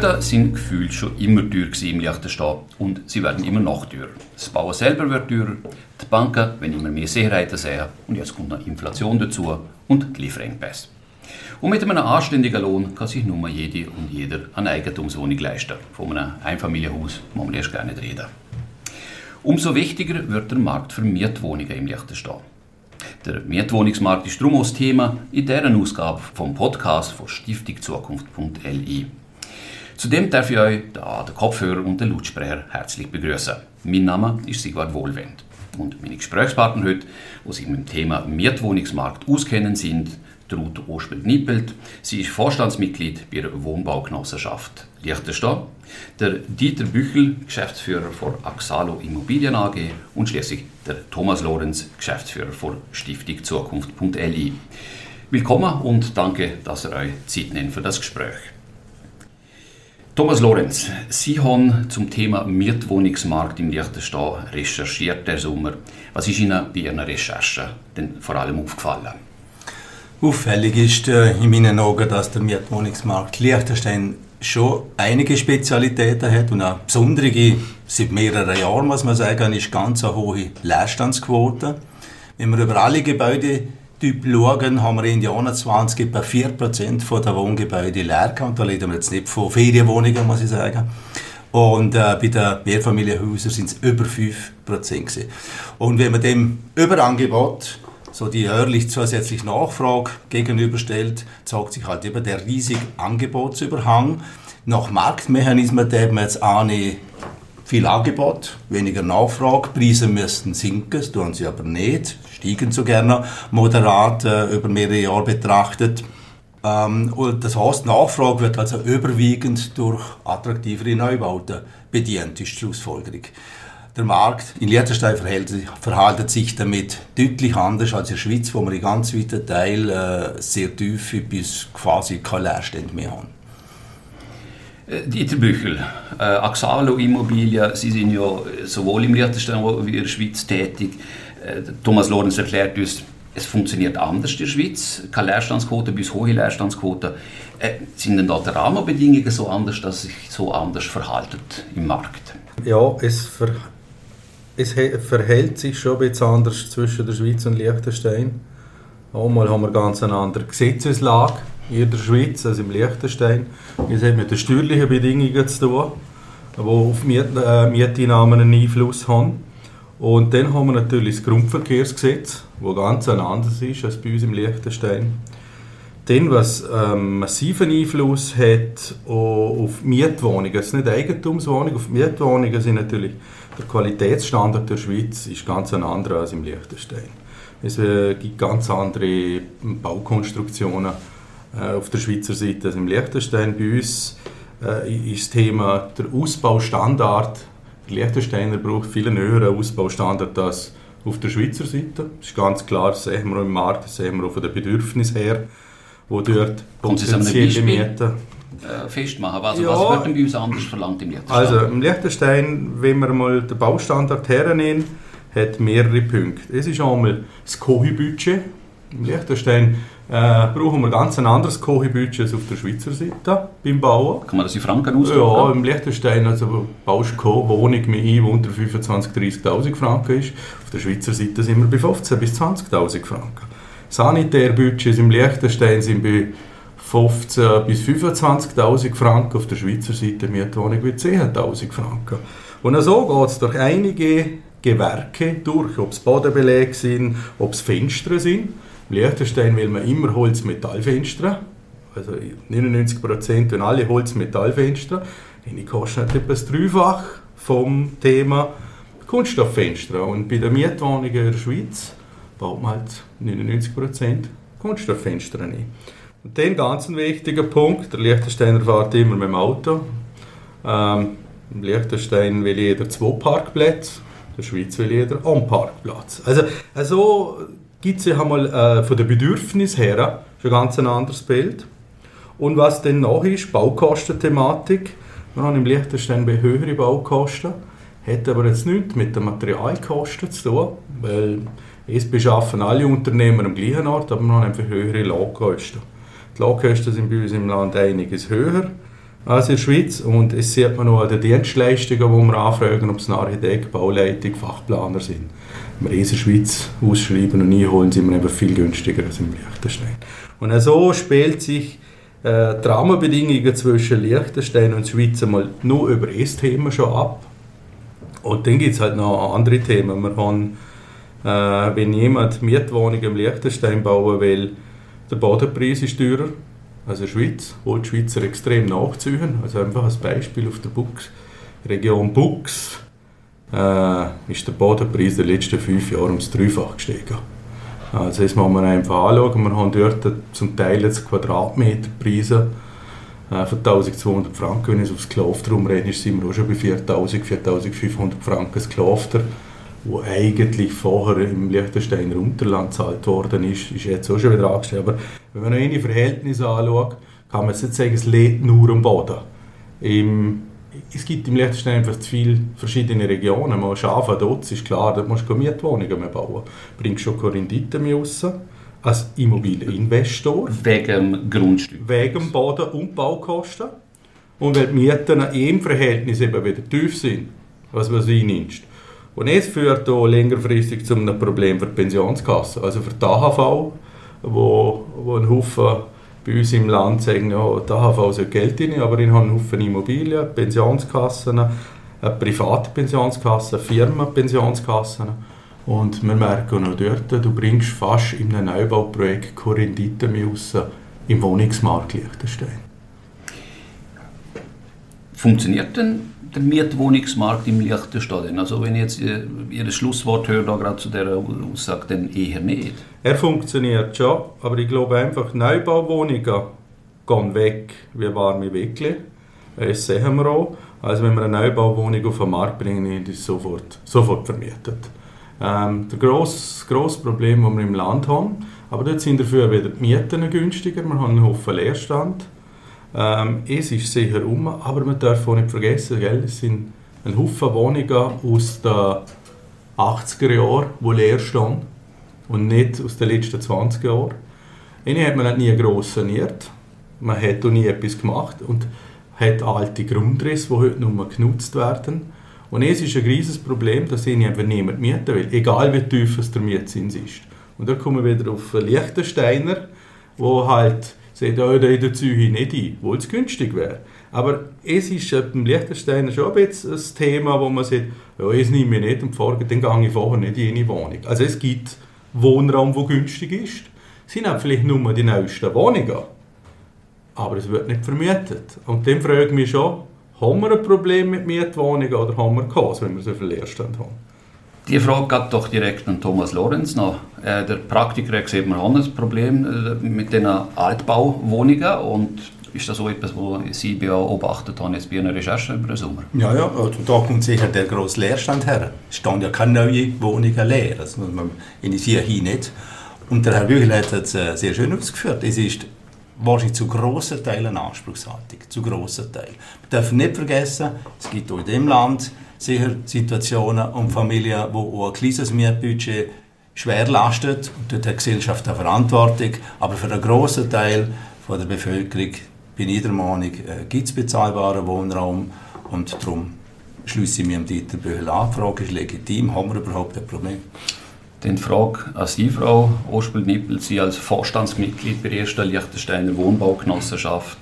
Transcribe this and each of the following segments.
Böden sind gefühlt schon immer teuer im Liechtenstein und sie werden immer noch teurer. Das Bauen selber wird teurer, die Banken wollen immer mehr Sicherheiten sehen und jetzt kommt noch Inflation dazu und die Lieferengpässe. Und mit einem anständigen Lohn kann sich nur jede und jeder eine Eigentumswohnung leisten. Von einem Einfamilienhaus muss man erst nicht reden. Umso wichtiger wird der Markt für Mietwohnungen im Liechtenstein. Der Mietwohnungsmarkt ist darum das Thema in dieser Ausgabe vom Podcast von stiftingzukunft.li. Zudem darf ich euch da den Kopfhörer und den Lautsprecher herzlich begrüßen. Mein Name ist Sigvard Wohlwend. Und meine Gesprächspartner heute, die sich mit dem Thema Mietwohnungsmarkt auskennen, sind Ruth Ospel-Nippelt. Sie ist Vorstandsmitglied bei der Wohnbaugenossenschaft Liechtenstein. Der Dieter Büchel, Geschäftsführer von Axalo Immobilien AG und schließlich der Thomas Lorenz, Geschäftsführer von Stiftung Zukunft.li. Willkommen und danke, dass ihr euch Zeit nehmt für das Gespräch. Thomas Lorenz, Sie haben zum Thema Mietwohnungsmarkt im Liechtenstein recherchiert der Sommer. Was ist Ihnen bei Ihren Recherchen denn vor allem aufgefallen? Auffällig ist äh, in meinen Augen, dass der Mietwohnungsmarkt Liechtenstein schon einige Spezialitäten hat und auch besondere, seit mehreren Jahren muss man sagen, ist ganz eine hohe Leerstandsquote. Wenn wir über alle Gebäudetypen schauen, haben wir in den Jahren 20 etwa 4% der Wohngebäude leer gehabt. Da reden wir jetzt nicht von Ferienwohnungen, muss ich sagen. Und äh, bei den Mehrfamilienhäusern sind es über 5% gewesen. Und wenn man dem Überangebot so die jährlich zusätzliche Nachfrage gegenüberstellt, zeigt sich halt eben der riesige Angebotsüberhang. Nach Marktmechanismen der man jetzt eine viel Angebot, weniger Nachfrage, Preise müssten sinken, das tun sie aber nicht, steigen so gerne moderat äh, über mehrere Jahre betrachtet. Ähm, und das heißt, Nachfrage wird also überwiegend durch attraktivere Neubauten bedient, ist die Schlussfolgerung. Der Markt in Liechtenstein verhält, verhält sich damit deutlich anders als in der Schweiz, wo wir in ganz weiten Teil äh, sehr tiefe bis quasi keine Leerstände mehr haben. Äh, Dieter Büchel, äh, Axalo Immobilien, Sie sind ja sowohl im Liechtenstein wie in der Schweiz tätig. Äh, Thomas Lorenz erklärt uns, es funktioniert anders in der Schweiz, keine Leerstandsquote bis hohe Leerstandsquote. Äh, sind denn da die Rahmenbedingungen so anders, dass sich so anders verhalten im Markt? Ja, es ver es verhält sich schon ein bisschen anders zwischen der Schweiz und Liechtenstein. Einmal haben wir ganz eine andere Gesetzeslage in der Schweiz als im Liechtenstein. Es hat mit den steuerlichen Bedingungen zu tun, die auf Miet äh, Mieteinnahmen einen Einfluss haben. Und dann haben wir natürlich das Grundverkehrsgesetz, das ganz anders ist als bei uns im Liechtenstein. Dann, was ähm, massiven Einfluss hat auf Mietwohnungen, es ist nicht Eigentumswohnungen, auf Mietwohnungen sind natürlich der Qualitätsstandard der Schweiz ist ganz ein anderer als im Liechtenstein. Es äh, gibt ganz andere Baukonstruktionen äh, auf der Schweizer Seite im Liechtenstein. Bei uns äh, ist das Thema der Ausbaustandard. Der Liechtensteiner braucht viel höheren Ausbaustandard als auf der Schweizer Seite. Das ist ganz klar, das sehen wir im Markt, das sehen wir auch von den Bedürfnissen her, wo dort potenzielle Mieten äh, festmachen? Also, ja, was wird denn bei uns anders verlangt im Liechtenstein? Also im Liechtenstein, wenn wir mal den Baustandard hernehmen, hat mehrere Punkte. Es ist einmal das Kohi-Budget. Im Liechtenstein äh, brauchen wir ganz ein anderes Kohi-Budget als auf der Schweizer Seite beim Bauen. Kann man das in Franken ausdrücken? Ja, im Liechtenstein also baust du keine Wohnung mehr ein, die unter 25.000, 30.000 Franken ist. Auf der Schweizer Seite sind wir bei 15.000 bis 20.000 Franken. Sanitärbudgets im Liechtenstein sind bei 15.000 bis 25.000 Franken, auf der Schweizer Seite Mietwohnung wie 10.000 Franken. Und so geht es durch einige Gewerke durch, ob es Bodenbeläge sind, ob es Fenster sind. Im Liechtenstein will man immer Holz-Metallfenster, also 99 Prozent alle Holz-Metallfenster. Die kosten etwa das Dreifach vom Thema Kunststofffenster. Und bei den Mietwohnungen in der Schweiz baut man halt 99% Kunststofffenster ein. Und dann ganz ein wichtiger Punkt, der Liechtensteiner fährt immer mit dem Auto. Ähm, Im Liechtenstein will jeder zwei Parkplätze, in der Schweiz will jeder einen Parkplatz. Also, also gibt es ja einmal äh, von den Bedürfnissen her schon ganz ein anderes Bild. Und was dann noch ist, Baukostenthematik. Wir haben im Liechtenstein höhere Baukosten, hat aber jetzt nichts mit den Materialkosten zu tun, weil es beschaffen alle Unternehmer am gleichen Ort, aber wir haben einfach höhere Lohnkosten. Die Lohnkosten sind bei uns im Land einiges höher. als in der Schweiz. Und es sieht man auch an den Dienstleistungen, die wir anfragen, ob es ein Architekt, Bauleitung, Fachplaner sind. Wir in der Schweiz ausschreiben und einholen, sind wir eben viel günstiger als im Liechtenstein. Und so spielt sich äh, die Rahmenbedingungen zwischen Liechtenstein und Schweiz mal nur über das Thema schon ab. Und dann gibt es halt noch andere Themen. Wir haben, äh, wenn jemand Mietwohnungen im Liechtenstein bauen will, der Bodenpreis ist teurer als in der Schweiz, wo die Schweizer extrem nachziehen. Also einfach als Beispiel auf der Bux, Region Bux äh, ist der Bodenpreis der letzten fünf Jahre ums Dreifache gestiegen. Also das muss man einfach anschauen. Wir haben dort zum Teil jetzt Quadratmeterpreise äh, von 1200 Franken. Wenn ich aufs Klofter umrechne, sind wir auch schon bei 4000, 4500 Franken das Klofter, wo eigentlich vorher im Liechtensteiner Unterland gezahlt worden ist, ist jetzt auch schon wieder angestellt. Aber wenn man noch eine Verhältnisse anschaut, kann man jetzt sagen, es lädt nur am Boden. Im es gibt im Liechtenstein einfach zu viele verschiedene Regionen. Man Schafen dort ist klar, da musst du Mietwohnungen mehr bauen. Bringst schon keine Rendite mehr raus als Immobilieninvestor. Wegen Grundstück. Wegen Boden- und Baukosten. Und weil die Mieten im Verhältnis eben wieder tief sind, was man sie nimmst. Und es führt auch längerfristig zu einem Problem für die Pensionskasse. Also für die AHV, wo, wo ein Haufen bei uns im Land sagen, ja, die AHV soll Geld rein, aber ich habe einen Haufen Immobilien, Pensionskassen, private Pensionskassen, Firmenpensionskassen. Und wir merken auch dort, du bringst fast in einem Neubauprojekt keine Rendite mehr raus im Wohnungsmarkt Liechtenstein. Funktioniert denn der Mietwohnungsmarkt im Liechtenstein? Also wenn ich jetzt äh, Ihr Schlusswort höre, da gerade zu dieser Aussage, dann eher nicht. Er funktioniert schon, aber ich glaube einfach, Neubauwohnungen gehen weg wie warme Wickle. Das sehen wir auch. Also wenn wir eine Neubauwohnung auf den Markt bringen, ist sofort, sofort vermietet. Ähm, das grosse, grosse Problem, das wir im Land haben, aber dort sind dafür wieder die Mieten günstiger, wir haben einen Haufen Leerstand. Ähm, es ist sicher um, aber man darf auch nicht vergessen, gell, es sind ein Haufen Wohnungen aus den 80er Jahren, die leer stehen und nicht aus den letzten 20 Jahren. Eine hat man nie gross saniert, man hat auch nie etwas gemacht und hat alte Grundrisse, die heute nur genutzt werden. Und es ist ein riesiges Problem, dass ich einfach niemand mieten will, egal wie tief der Mietzins ist. Und da kommen wir wieder auf Liechtensteiner, wo halt sagt, oh, in Züge nicht ein, obwohl es günstig wäre. Aber es ist beim Liechtensteiner schon ein bisschen ein Thema, wo man sagt, ja, es nehme ich nicht und folge, dann gehe ich vorher nicht in eine Wohnung. Also es gibt Wohnraum, der günstig ist. Es sind auch vielleicht nur die neuesten Wohnungen. Aber es wird nicht vermietet. Und dann frage ich mich schon, haben wir ein Problem mit Mietwohnungen oder haben wir keins, wenn wir so viel Leerstand haben? Die Frage geht doch direkt an Thomas Lorenz noch. Äh, der Praktiker hat gesehen, wir haben ein Problem äh, mit den Altbauwohnungen und ist das so etwas, was Sie beobachtet haben jetzt bei einer Recherche über den Sommer? Ja, ja, also da kommt sicher der grosse Leerstand her. Es stehen ja keine neuen Wohnungen leer, das muss man initiieren hier nicht. Und der Herr Büchel hat es äh, sehr schön ausgeführt. Es ist wahrscheinlich zu grossen Teilen eine Anspruchshaltung. Zu grossen Teilen. Wir dürfen nicht vergessen, es gibt auch in diesem Land sicher Situationen und Familien, wo auch ein kleines Mietbudget schwer lastet. Und dort hat die Gesellschaft eine Verantwortung. Aber für einen grossen Teil von der Bevölkerung bin ich der Meinung, äh, gibt es bezahlbaren Wohnraum. Und darum schließe ich mich Dieter Böhl an. Die Frage ist legitim. Haben wir überhaupt ein Problem? Dann die Frage an Sie, Frau Ospel-Nippel. Sie als Vorstandsmitglied bei der ersten Liechtensteiner Wohnbaugenossenschaft.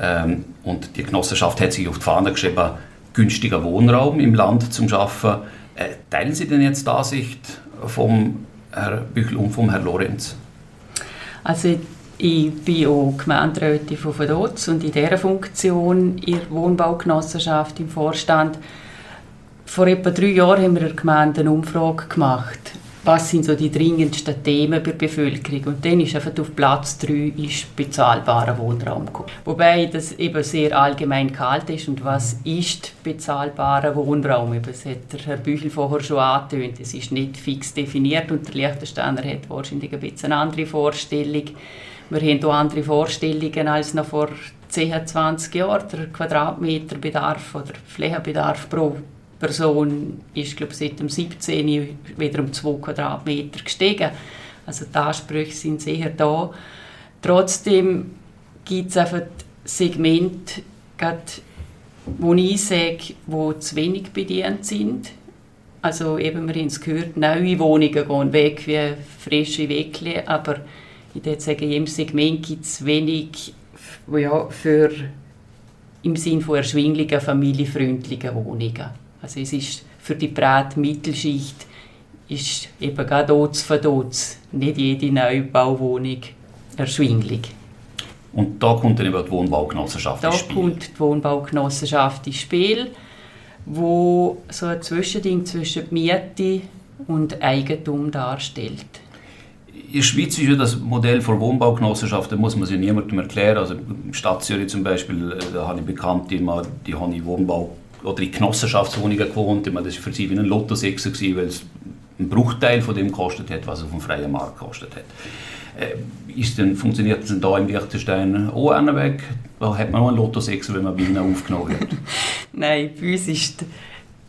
Ähm, und die Genossenschaft hat sich auf die Fahne geschrieben, günstiger Wohnraum im Land zu schaffen. Äh, teilen Sie denn jetzt die Ansicht vom Herrn Büchel und vom Herrn Lorenz? Also ich bin auch Gemeinderätin von Vaduz und in dieser Funktion in der Wohnbaugenossenschaft im Vorstand. Vor etwa drei Jahren haben wir der Gemeinde eine Umfrage gemacht was sind so die dringendsten Themen bei der Bevölkerung. Und dann ist einfach auf Platz 3 ist bezahlbarer Wohnraum gekommen. Wobei das eben sehr allgemein gehalten ist. Und was ist bezahlbarer Wohnraum? Das hat der Herr Büchel vorher schon angetönt. Es ist nicht fix definiert und der Liechtensteiner hat wahrscheinlich ein bisschen eine andere Vorstellung. Wir haben auch andere Vorstellungen als noch vor 10, 20 Jahren. Der Quadratmeterbedarf oder Flächenbedarf pro Person ist glaube seit dem 17. wieder um 2 Quadratmeter gestiegen. Also die Ansprüche sind sehr da. Trotzdem gibt es einfach Segmente, gerade, wo ich sage, wo zu wenig bedient sind. Also eben, wir haben es gehört, neue Wohnungen gehen weg wie frische Weckli, aber ich würde sagen, in jedem Segment gibt es wenig ja, für im Sinne von erschwinglichen, familienfreundlichen Wohnungen. Also es ist für die breite Mittelschicht ist eben gerade von dort nicht jede Neubauwohnung erschwinglich. Und da kommt dann eben die Wohnbaugenossenschaft ins Spiel? Da kommt die Wohnbaugenossenschaft ins Spiel, wo so ein Zwischending zwischen Miete und Eigentum darstellt. In der Schweiz ist ja das Modell von Wohnbaugenossenschaft, da muss man sich niemandem erklären. Also in Stadt Zürich zum Beispiel, äh, da habe ich Bekannte, die, haben Wohnbau oder in Genossenschaftswohnungen gewohnt. das war für sie wie ein Lotto 6 weil es einen Bruchteil von dem gekostet hat, was es auf dem freien Markt gekostet hat. Äh, ist denn, funktioniert es denn da in Liechtenstein auch einen Weg? Da hat man noch einen Lotto 6, wenn man bei Ihnen aufgenommen wird? Nein, bei uns ist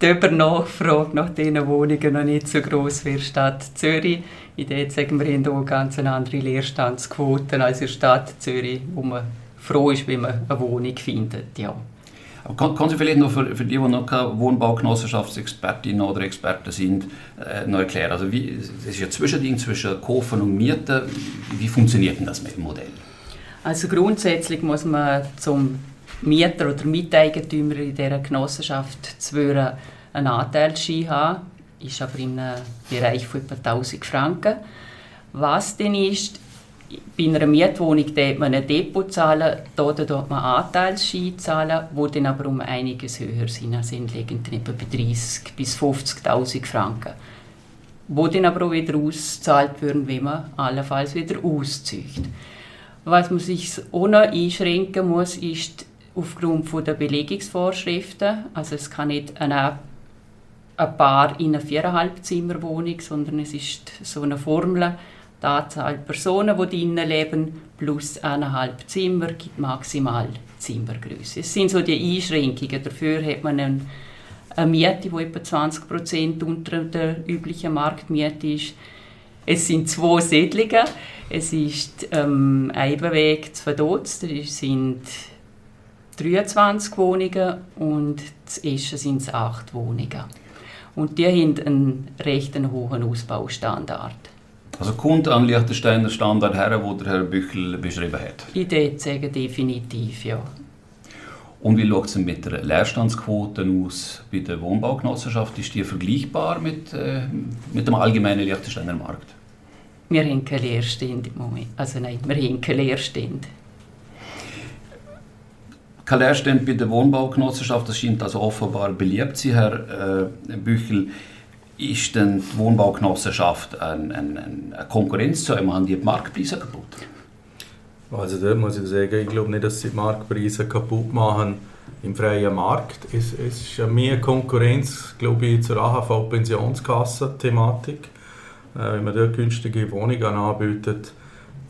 die Übernachfrage nach diesen Wohnungen noch nicht so groß wie in der Stadt Zürich. In der sagen wir, haben hier ganz andere Leerstandsquoten als in der Stadt Zürich, wo man froh ist, wenn man eine Wohnung findet. Ja. Kann, kann Sie vielleicht noch für, für die, die noch keine Wohnbaugenossenschaftsexpertinnen oder Experten sind, äh, noch erklären? Also wie, das ist ja ein Zwischending zwischen Kaufen und Mieten. Wie funktioniert denn das mit dem Modell? Also grundsätzlich muss man zum Mieter oder Miteigentümer in dieser Genossenschaft zwar einen Anteilsschein haben, ist aber in einem Bereich von etwa 1000 Franken. Was denn ist, bei einer Mietwohnung dort man ein Depot zahlen, dort dort man Anteilsschein zahlen, die dann aber um einiges höher sind. Also liegen etwa bei 30.000 bis 50.000 Franken. Wo dann aber auch wieder ausgezahlt werden, wenn man allenfalls wieder auszieht. Was man sich noch einschränken muss, ist aufgrund der Belegungsvorschriften. Also es kann nicht ein, ein Paar in einer viereinhalb Zimmerwohnung, sondern es ist so eine Formel, die Anzahl Personen, die drinnen leben, plus eineinhalb Zimmer, gibt maximal Zimmergröße. Es sind so die Einschränkungen. Dafür hat man eine, Miete, die etwa 20 Prozent unter der üblichen Marktmiete ist. Es sind zwei Siedlungen. Es ist ähm, Eibenweg zu Verdotz, das sind 23 Wohnungen und zu Eschen sind es 8 Wohnungen. Und die haben einen recht hohen Ausbaustandard. Also kommt an Liechtensteiner Standard her, wo der Herr Büchel beschrieben hat? Ich würde sagen, definitiv, ja. Und wie schaut es mit der Leerstandsquote aus bei der Wohnbaugenossenschaft? Ist die vergleichbar mit, äh, mit dem allgemeinen Liechtensteiner Markt? Wir haben keine Leerstände im Moment. Also nein, wir haben keine Leerstände. Keine Leerstände bei der Wohnbaugenossenschaft, das scheint also offenbar beliebt zu sein, Herr äh, Büchel ist denn die Wohnbaugenossenschaft eine, eine, eine Konkurrenz zu einem? Haben die, die Marktpreise kaputt? Also da muss ich sagen, ich glaube nicht, dass sie die Marktpreise kaputt machen im freien Markt. Es, es ist mehr Konkurrenz, glaube ich, zur AHV-Pensionskasse-Thematik. Äh, wenn man dort günstige Wohnungen anbietet,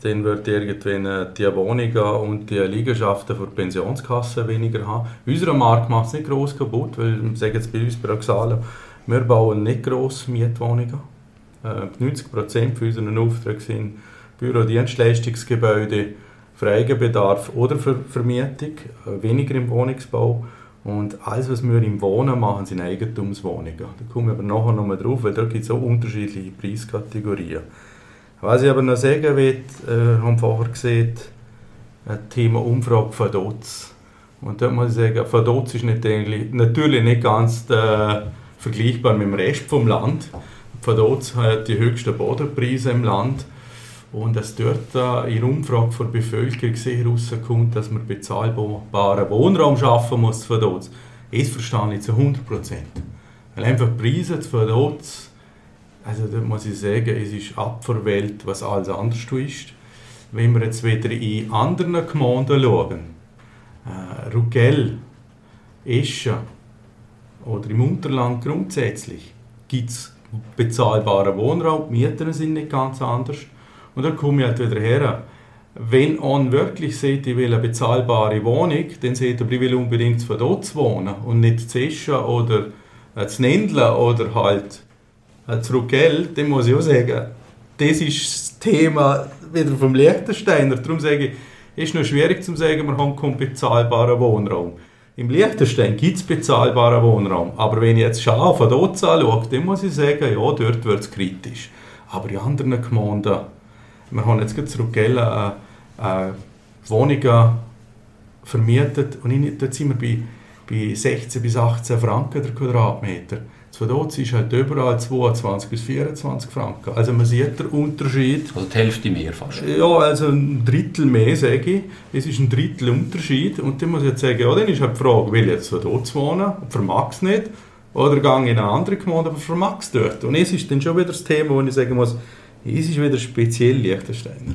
dann wird irgendwann äh, die Wohnungen und die Liegenschaften für die Pensionskasse weniger haben. Unser Markt macht es nicht gross kaputt, weil, sagen jetzt bei uns bei Roxala, wir bauen nicht grosse Mietwohnungen. Äh, 90% unserer Aufträge sind Bürodienstleistungsgebäude für Eigenbedarf oder für Vermietung, äh, weniger im Wohnungsbau. Und alles, was wir im Wohnen machen, sind Eigentumswohnungen. Da kommen wir aber nachher noch mal drauf, weil da gibt es auch unterschiedliche Preiskategorien. Was ich aber noch sagen will, äh, haben vorher gesehen, das Thema Umfrage von DOTS. Und da muss ich sagen, von DOTS ist nicht natürlich nicht ganz der vergleichbar mit dem Rest vom Land. Von dort hat die höchsten Bodenpreise im Land. Und dass dort in Umfrage der Bevölkerung herauskommt, dass man bezahlbaren Wohnraum schaffen muss von dort, das verstehe ich zu 100 Weil einfach die Preise von dort, also da muss ich sagen, es ist ab was alles anders ist. Wenn wir jetzt wieder in anderen Gemeinden schauen, äh, Rugell, Eschen, oder im Unterland grundsätzlich gibt es bezahlbaren Wohnraum, die Mieten sind nicht ganz anders. Und dann komme ich halt wieder her. Wenn man wirklich sieht, ich will eine bezahlbare Wohnung, dann sieht er, ich will unbedingt von dort wohnen und nicht zu Eschen oder zu Nendeln oder halt zu Ruckell, dann muss ich auch sagen, das ist das Thema wieder vom Liechtensteiner. Darum sage ich, es ist noch schwierig zu sagen, wir haben keinen bezahlbaren Wohnraum. Im Liechtenstein gibt es bezahlbaren Wohnraum, aber wenn ich jetzt schaue, von dort anschaue, dann muss ich sagen, ja, dort wird es kritisch. Aber in anderen Gemeinden, wir haben jetzt gerade zurück äh, äh, Wohnungen vermietet und dort sind wir bei, bei 16 bis 18 Franken der Quadratmeter. Von dort ist halt überall 22 bis 24 Franken. Also man sieht den Unterschied. Also die Hälfte mehr fast. Ja, also ein Drittel mehr, sage ich. Es ist ein Drittel Unterschied. Und dann muss ich jetzt sagen, ja, dann ist halt die Frage, will ich jetzt von dort wohnen, vermag es nicht, oder gehe ich in eine andere Gemeinde, aber vermag es dort. Und es ist dann schon wieder das Thema, wo ich sagen muss, es ist wieder speziell Liechtensteiner.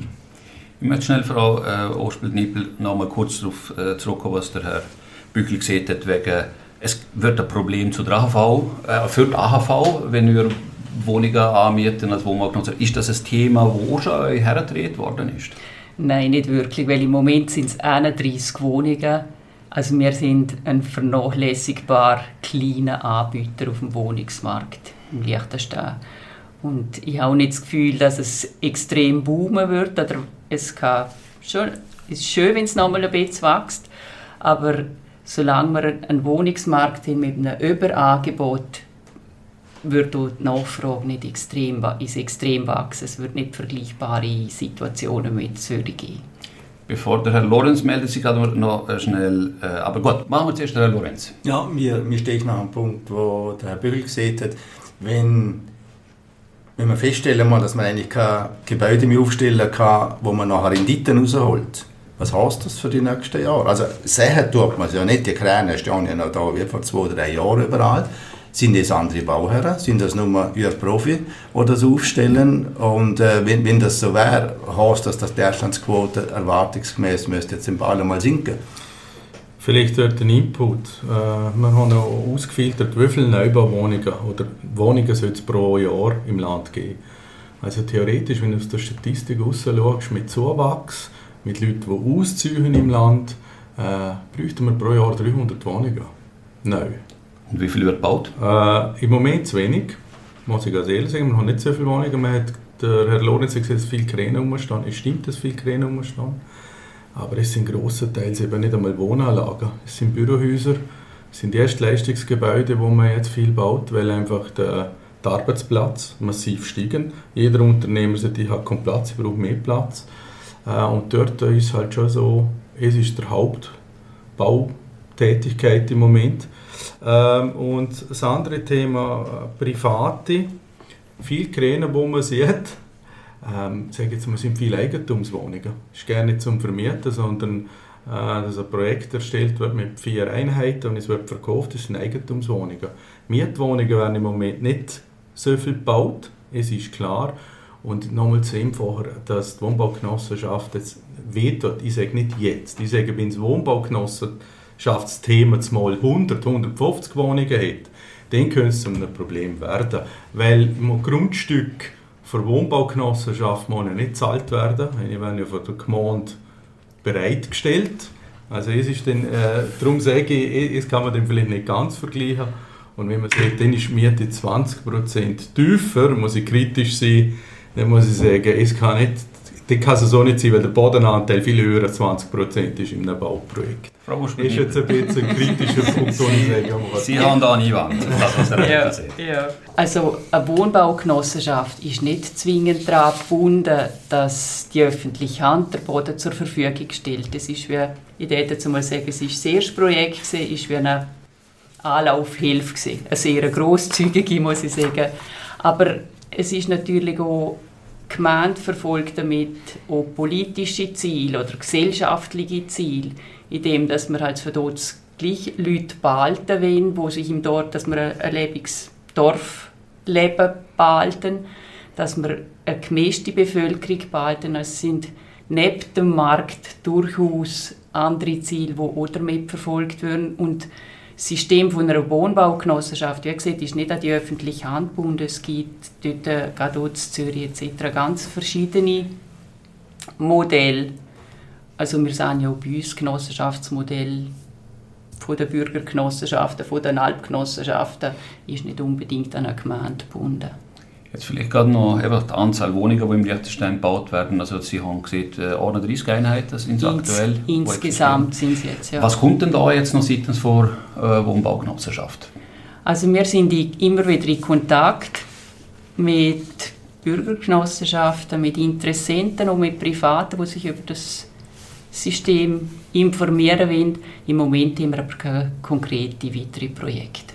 Ich möchte schnell, Frau äh, Ospel-Nippel, noch mal kurz darauf äh, zurückkommen, was der Herr Büchel gesagt hat, wegen es wird ein Problem zu der AHV, äh, für die AHV, wenn wir Wohnungen anmieten als Wohnungsnutzer. Ist das ein Thema, wo schon hergedreht worden ist? Nein, nicht wirklich, weil im Moment sind es 31 Wohnungen. Also wir sind ein vernachlässigbar kleiner Anbieter auf dem Wohnungsmarkt im Liechtenstein. Und ich habe auch nicht das Gefühl, dass es extrem boomen wird. Es ist schön, wenn es nochmal ein bisschen wächst, aber solange wir einen Wohnungsmarkt haben mit einem Überangebot, wird die Nachfrage nicht extrem, ist extrem wachsen. Es wird nicht vergleichbare Situationen mit Zürich geben. Bevor der Herr Lorenz meldet sich gerade noch schnell. Äh, aber gut, machen wir zuerst den Herr Lorenz. Ja, mir, mir stehe noch am Punkt, wo der Herr Bügel gesehen hat, wenn, wenn man feststellen muss, dass man eigentlich kein Gebäude mehr aufstellen kann, wo man nachher Renditen rausholt, was heißt das für die nächsten Jahre? Also sehen tut man es ja nicht, die Kräne stehen ja noch da wie vor zwei, drei Jahren überall. Sind das andere Bauherren? Sind das nur ihr Profi, die das aufstellen? Und äh, wenn, wenn das so wäre, heißt das, dass die Erstandsquote erwartungsgemäß müsste jetzt im Ball mal sinken? Vielleicht dort ein Input. Äh, wir haben auch ausgefiltert, wie viele Neubauwohnungen oder Wohnungen soll es pro Jahr im Land geben. Also theoretisch, wenn du aus der Statistik raus schaust, mit Zuwachs, mit Leuten, die ausziehen im Land, äh, bräuchten wir pro Jahr 300 Wohnungen. Neu. Und wie viel wird gebaut? Äh, Im Moment zu wenig, muss ich ganz ehrlich sagen. Wir haben nicht so viele Wohnungen. Man hat, der Herr Lorenz hat gesagt, dass viele Kräne rumstehen. Es stimmt, dass viele Kräne rumstehen. Aber es sind grossenteils eben nicht einmal Wohnanlagen. Es sind Bürohäuser, es sind Erstleistungsgebäude, wo man jetzt viel baut, weil einfach der, der Arbeitsplatz massiv steigt. Jeder Unternehmer sagt, ich habe keinen Platz, ich brauche mehr Platz. Äh, und dort ist halt schon so, es ist der Hauptbautätigkeit im Moment. Ähm, und das andere Thema, äh, Private, viele Kräne, wo man sieht, ähm, sage jetzt mal, sind viele Eigentumswohnungen. Ist gerne nicht zum Vermieten, sondern äh, dass ein Projekt erstellt wird mit vier Einheiten und es wird verkauft, das sind Eigentumswohnungen. Mietwohnungen werden im Moment nicht so viel gebaut, es ist klar. Und nochmal zu ihm vorher, dass die Wohnbaugenossenschaft jetzt wehtut, ich sage nicht jetzt, ich sage, wenn das Wohnbaugenossenschaftsthema mal 100, 150 Wohnungen hat, dann könnte es einem Problem werden. Weil im Grundstück für Wohnbaugenossenschaft muss nicht gezahlt werden, die werden ja von der Gemeinde bereitgestellt. Also es ist dann, äh, darum sage ich, es kann man dann vielleicht nicht ganz vergleichen. Und wenn man sagt, dann ist die Miete 20% tiefer, muss ich kritisch sein, dann muss ich sagen, es kann nicht, das kann es so nicht sein, weil der Bodenanteil viel höher als 20% ist in einem Bauprojekt. Frau Das ist jetzt ein bisschen ein kritischer Punkt, den ich sagen muss. Sie haben da nie Wand, das was ja, ja. Also eine Wohnbaugenossenschaft ist nicht zwingend daran gebunden, dass die öffentliche Hand der Boden zur Verfügung stellt. Das ist wie, ich würde jetzt mal sagen, es ist das erste Projekt, gewesen, ist wie eine Anlaufhilfe, gewesen. eine sehr grosszügige, muss ich sagen. Aber es ist natürlich auch die Gemeinde verfolgt damit auch politische Ziele oder gesellschaftliche Ziele, indem dass wir halt für dort gleich Leute behalten wollen, wo sich im Dorf, dass wir ein lebendiges Dorfleben behalten, dass wir eine gemischte Bevölkerung behalten. Es sind neben dem Markt durchaus andere Ziele, die auch damit verfolgt werden und das System von einer Wohnbaugenossenschaft, wie gesagt, ist nicht an die öffentliche Hand gebunden. Es gibt dort, äh, gerade in Zürich etc. ganz verschiedene Modelle. Also wir sehen ja auch bei uns Genossenschaftsmodell von den Bürgergenossenschaften, von den Alpgenossenschaften, ist nicht unbedingt an eine Gemeinde gebunden. Jetzt vielleicht gerade noch eben die Anzahl Wohnungen, die im Liechtenstein gebaut werden. Also Sie haben gesehen, 31 äh, Einheiten sind es aktuell. Insgesamt sind es jetzt, ja. Was kommt denn da jetzt noch seitens vor äh, Wohnbaugenossenschaft? Also wir sind immer wieder in Kontakt mit Bürgergenossenschaften, mit Interessenten und mit Privaten, die sich über das System informieren wollen. Im Moment haben wir aber keine konkreten weiteren Projekte.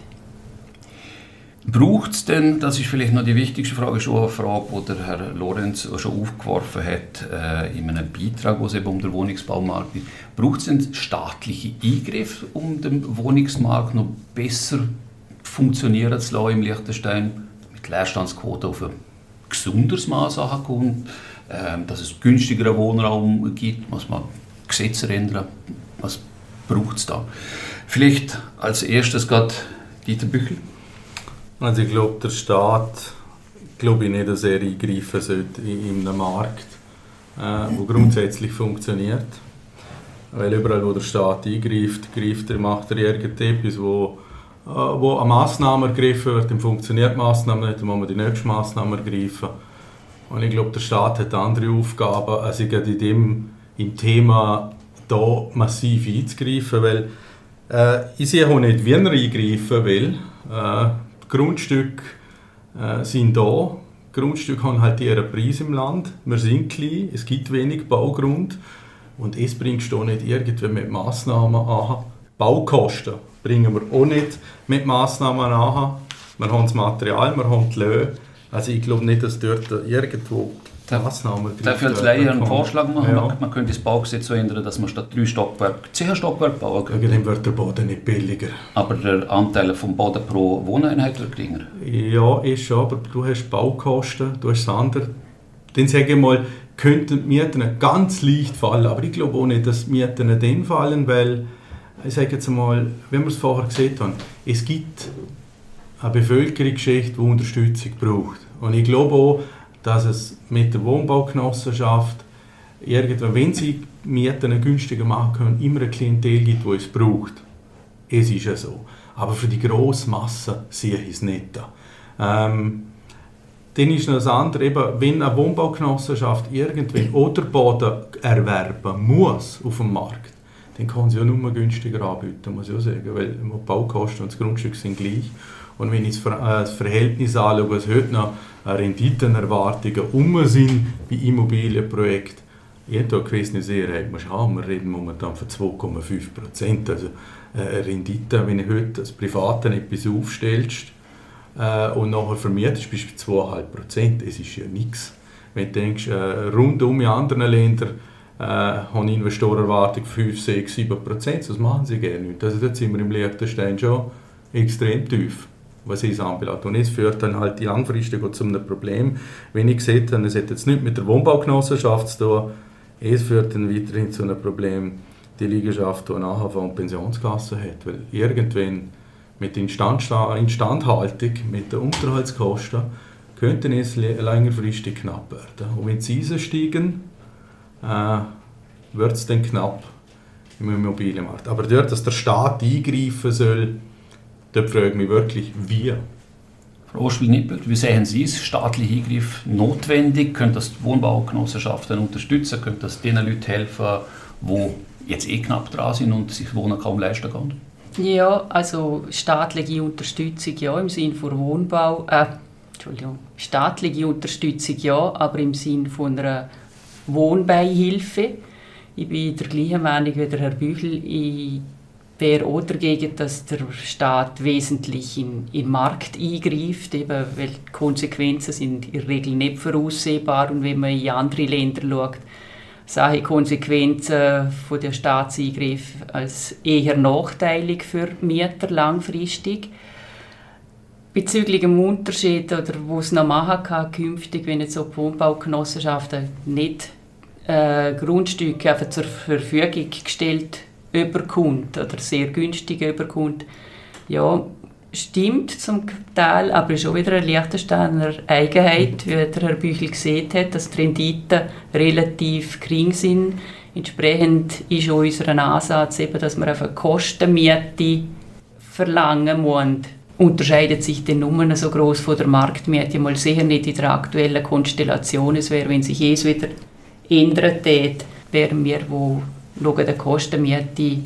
Braucht es denn, das ist vielleicht noch die wichtigste Frage, schon eine Frage, die der Herr Lorenz schon aufgeworfen hat, äh, in einem Beitrag, wo es eben um den Wohnungsbaumarkt geht, braucht es denn staatliche Eingriffe, um den Wohnungsmarkt noch besser funktionieren zu lassen im Liechtenstein, mit Leerstandsquote auf ein gesundes Maß ankommt, äh, dass es günstigeren Wohnraum gibt, muss man Gesetze ändern, was braucht es da? Vielleicht als erstes gerade Dieter Büchel. Also ich glaube, der Staat glaube ich nicht, dass er eingreifen sollte in einem Markt, äh, grundsätzlich funktioniert. Weil überall, wo der Staat eingreift, greift er, macht er irgendetwas, wo, äh, wo eine Massnahme ergriffen wird, dann funktioniert die Massnahme nicht, dann muss man die nächste Massnahme ergreifen. Und ich glaube, der Staat hat andere Aufgaben, als in dem im Thema da massiv einzugreifen, weil äh, ich sehe auch nicht, wie er eingreifen will. Äh, Grundstücke äh, sind da. Grundstücke haben halt ihren Preis im Land. Wir sind klein, es gibt wenig Baugrund. Und es bringst du auch nicht irgendwie mit Massnahmen an. Baukosten bringen wir auch nicht mit Massnahmen an. Wir haben das Material, wir haben die Löhne. Also ich glaube nicht, dass dort irgendwo Maßnahmen Darf ich als Laie einen Vorschlag machen? Ja. Man könnte das Baugesetz so ändern, dass man statt drei Stockwerke zehn Stockwerke bauen könnte. Dann wird der Boden nicht billiger. Aber der Anteil vom Boden pro Wohneinheit wird geringer. Ja, ist schon, aber du hast Baukosten, du hast andere. Dann sage ich mal, könnten Mieten ganz leicht fallen, aber ich glaube auch nicht, dass Mieten dann fallen, weil, ich sage jetzt mal, wie wir es vorher gesehen haben, es gibt eine Bevölkerungsschicht, die Unterstützung braucht. Und ich glaube auch, dass es mit der Wohnbaugenossenschaft irgendwann, wenn sie Mieten günstiger machen können, immer ein Klientel gibt, das es braucht. Es ist ja so. Aber für die grosse Masse sehe ich es nicht. Ähm, dann ist noch das andere, eben, wenn eine Wohnbaugenossenschaft irgendwann oder Boden erwerben muss auf dem Markt, dann kann sie ja nur günstiger anbieten, muss ich auch sagen, weil die Baukosten und das Grundstück sind gleich. Und wenn ich das Verhältnis anschaue, was heute noch Renditenerwartungen um sind bei Immobilienprojekten, jeder gewisse Sicherheit muss haben. Wir reden momentan von 2,5 Prozent. Also äh, Rendite, wenn du heute als Privaten etwas aufstellst äh, und nachher vermietest, bist du bei 2,5 Prozent. Das ist ja nichts. Wenn du denkst, äh, rundum in anderen Ländern äh, haben Investoren Erwartung 5, 6, 7 Prozent. Das machen sie gerne nicht. Also dort sind wir im Liechtenstein schon extrem tief was es anbelangt. Und es führt dann halt langfristig zu einem Problem. Wenn ich sehe, es hat jetzt nicht mit der Wohnbaugenossenschaft zu tun, es führt dann weiterhin zu einem Problem, die Liegenschaft, die eine AHV und Pensionskasse hat. Weil irgendwann mit der Instandhaltung, mit den Unterhaltskosten, könnte es längerfristig knapp werden. Und wenn die Preise steigen, äh, wird es dann knapp im Immobilienmarkt. Aber dort, dass der Staat eingreifen soll, Dort frage ich mich wirklich, wie. Frau Oschwil-Nippelt, wie sehen Sie es? Staatlicher Eingriff notwendig? Könnte das die Wohnbaugenossenschaften unterstützen? Könnte das den Leuten helfen, die jetzt eh knapp dran sind und sich Wohnen kaum leisten können? Ja, also staatliche Unterstützung ja im Sinne von Wohnbau, äh, Entschuldigung, staatliche Unterstützung ja, aber im Sinne von einer Wohnbeihilfe. Ich bin der gleichen Meinung wie der Herr Büchel. Ich wäre auch dagegen, dass der Staat wesentlich in, den Markt eingreift, eben, weil die Konsequenzen sind in der Regel nicht voraussehbar und wenn man in andere Länder schaut, sehen Konsequenzen von der Staatseingriff als eher nachteilig für Mieter langfristig. Bezüglich dem Unterschied oder es noch machen kann künftig, wenn jetzt so die Wohnbaugenossenschaften nicht äh, Grundstücke zur Verfügung gestellt überkommt oder sehr günstig überkommt, ja, stimmt zum Teil, aber ist auch wieder eine Liechtensteiner Eigenheit, wie der Herr Büchel gesehen hat, dass die Renditen relativ gering sind. Entsprechend ist auch unser Ansatz, eben, dass wir auf eine Kostenmiete verlangen müssen unterscheidet sich dann nur so groß von der Marktmiete mal sicher nicht in der aktuellen Konstellation. Es wäre, wenn sich es wieder ändert, wären wir, wo schauen, die Kostenmiete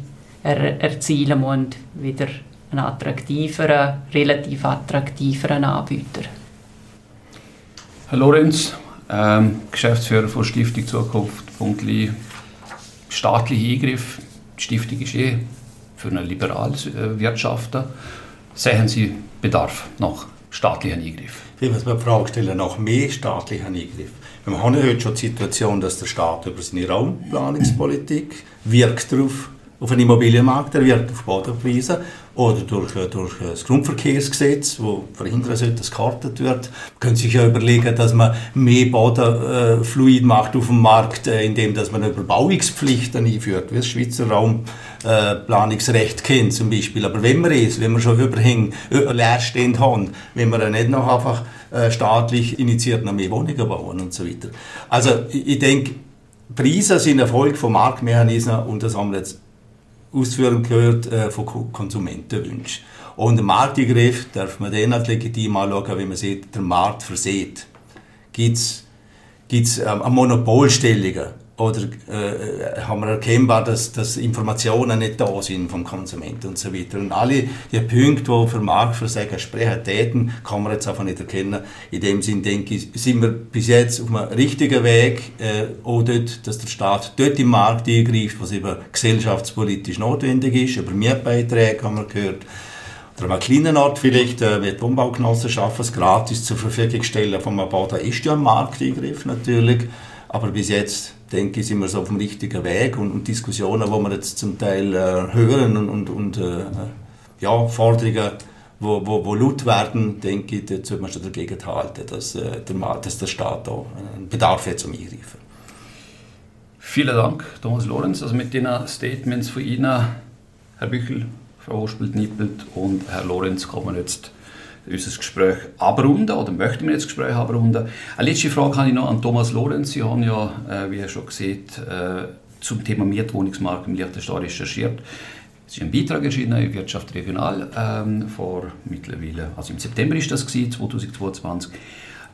er erzielen müssen, wieder einen attraktiveren, relativ attraktiveren Anbieter. Herr Lorenz, ähm, Geschäftsführer von Stiftung Zukunft, Punktli, staatlicher Eingriff. Die Stiftung ist eh für eine liberale Wirtschaft. Sehen Sie Bedarf nach staatlichen Eingriff? Ich muss mir die Frage stellen, nach mehr staatlichen Eingriff. Wir haben heute schon die Situation, dass der Staat über seine Raumplanungspolitik wirkt darauf, auf den Immobilienmarkt, er wirkt auf Bodenpreise oder durch, äh, durch das Grundverkehrsgesetz, wo verhindern sollte, dass gekartet wird. Man könnte sich ja überlegen, dass man mehr Bodenfluid äh, macht auf dem Markt, äh, indem dass man Überbauungspflichten einführt, wie das Schweizer Raumplanungsrecht äh, kennt zum Beispiel. Aber wenn wir es, wenn wir schon Überhänge, Leerstände haben, wenn wir nicht noch einfach äh, staatlich initiiert noch mehr Wohnungen bauen und so weiter. Also ich, denke, Preise sind Erfolg von Marktmechanismen und das haben wir jetzt Ausführung gehört äh, von Konsumentenwünschen. Und der Markteingriff darf man den als legitim anschauen, wenn man sieht, der Markt verseht. Gibt es ähm, Monopolstellungen? Oder äh, haben wir erkennbar, dass, dass Informationen nicht da sind vom Konsumenten und so weiter. Und alle die Punkte, die für Marktversagen sprechen, Täten, kann man jetzt einfach nicht erkennen. In dem Sinn denke ich, sind wir bis jetzt auf einem richtigen Weg, äh, auch dort, dass der Staat dort im Markt eingreift, was eben gesellschaftspolitisch notwendig ist. Über Mietbeiträge haben wir gehört. Oder an einem kleinen Ort vielleicht äh, wird die Umbaugenossenschaft es gratis zur Verfügung stellen vom Bau. Da ist ja ein Markteingriff natürlich. Aber bis jetzt, denke ich, sind wir so auf dem richtigen Weg und, und Diskussionen, die wir jetzt zum Teil äh, hören und, und, und äh, ja, Forderungen, wo, wo, wo laut werden, denke ich, da sollte man schon dagegen halten, dass, äh, der, dass der Staat da einen Bedarf hat zum Eingreifen. Vielen Dank, Thomas Lorenz. Also mit den Statements von Ihnen, Herr Büchel, Frau Hospelt-Nippelt und Herr Lorenz kommen jetzt unser Gespräch abrunden oder möchten wir jetzt das Gespräch abrunden. Eine letzte Frage habe ich noch an Thomas Lorenz. Sie haben ja, äh, wie ihr schon gesehen, äh, zum Thema Mietwohnungsmarkt im Liechtenstein recherchiert. Es ist ein Beitrag erschienen in Wirtschaft Regional ähm, vor mittlerweile, also im September ist das gewesen, 2022.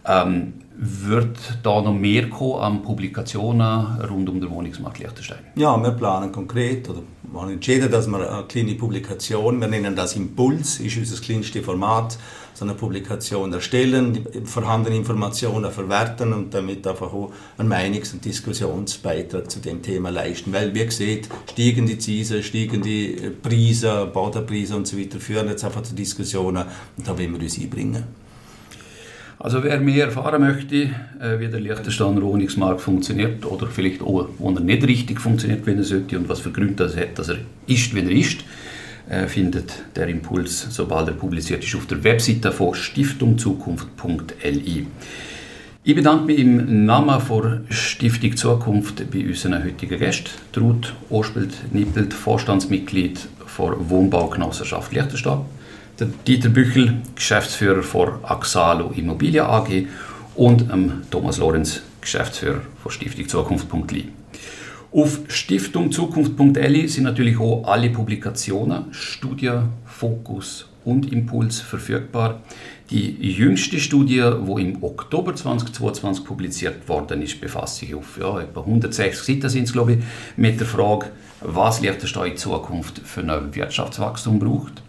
Ähm, wird da noch mehr kommen an Publikationen rund um den Wohnungsmarkt Liechtenstein? Ja, wir planen konkret oder wir haben entschieden, dass wir eine kleine Publikation, wir nennen das Impuls, ist unser kleinste Format, so eine Publikation erstellen, die vorhandenen Informationen verwerten und damit einfach auch einen Meinungs- und Diskussionsbeitrag zu dem Thema leisten. Weil, wie gesagt, steigende Zinsen, steigende Preise, Bodenpreise und so weiter führen jetzt einfach zu Diskussionen und da wollen wir uns einbringen. Also wer mehr erfahren möchte, äh, wie der Liechtensteiner Wohnungsmarkt funktioniert oder vielleicht auch, wo er nicht richtig funktioniert, wenn er sollte und was für Gründe das hat, dass er ist, wenn er ist, äh, findet der Impuls, sobald er publiziert ist, auf der Webseite von stiftungzukunft.li. Ich bedanke mich im Namen der Stiftung Zukunft bei unseren heutigen Gästen, Ruth Ospelt-Nippelt, Vorstandsmitglied der Wohnbaugenossenschaft Liechtenstein der Dieter Büchel, Geschäftsführer von Axalo Immobilien AG und ähm, Thomas Lorenz, Geschäftsführer von Stiftung Zukunft.li. Auf stiftungzukunft.li sind natürlich auch alle Publikationen, Studien, Fokus und Impuls verfügbar. Die jüngste Studie, die im Oktober 2022 publiziert worden ist, befasst sich auf ja, etwa 160 Seiten sind es, glaube ich, mit der Frage, was Liechtenstein in Zukunft für ein Wirtschaftswachstum braucht.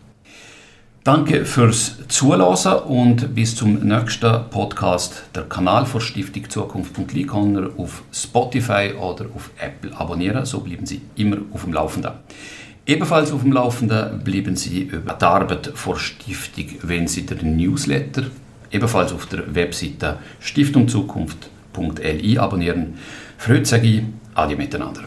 Danke fürs Zulassen und bis zum nächsten Podcast. Der Kanal für Stiftung Zukunft.li kann ihr auf Spotify oder auf Apple abonnieren, so bleiben Sie immer auf dem Laufenden. Ebenfalls auf dem Laufenden bleiben Sie über die Arbeit der Stiftung, wenn Sie den Newsletter ebenfalls auf der Webseite stiftungzukunft.li abonnieren. Für heute sage ich Adi miteinander.